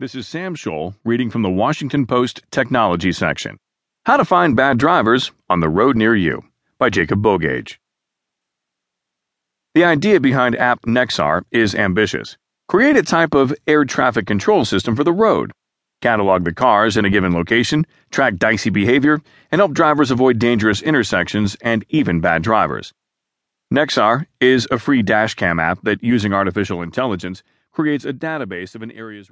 This is Sam Scholl reading from the Washington Post Technology section. How to Find Bad Drivers on the Road Near You by Jacob Bogage. The idea behind app Nexar is ambitious. Create a type of air traffic control system for the road. Catalog the cars in a given location, track dicey behavior, and help drivers avoid dangerous intersections and even bad drivers. Nexar is a free dashcam app that, using artificial intelligence, creates a database of an area's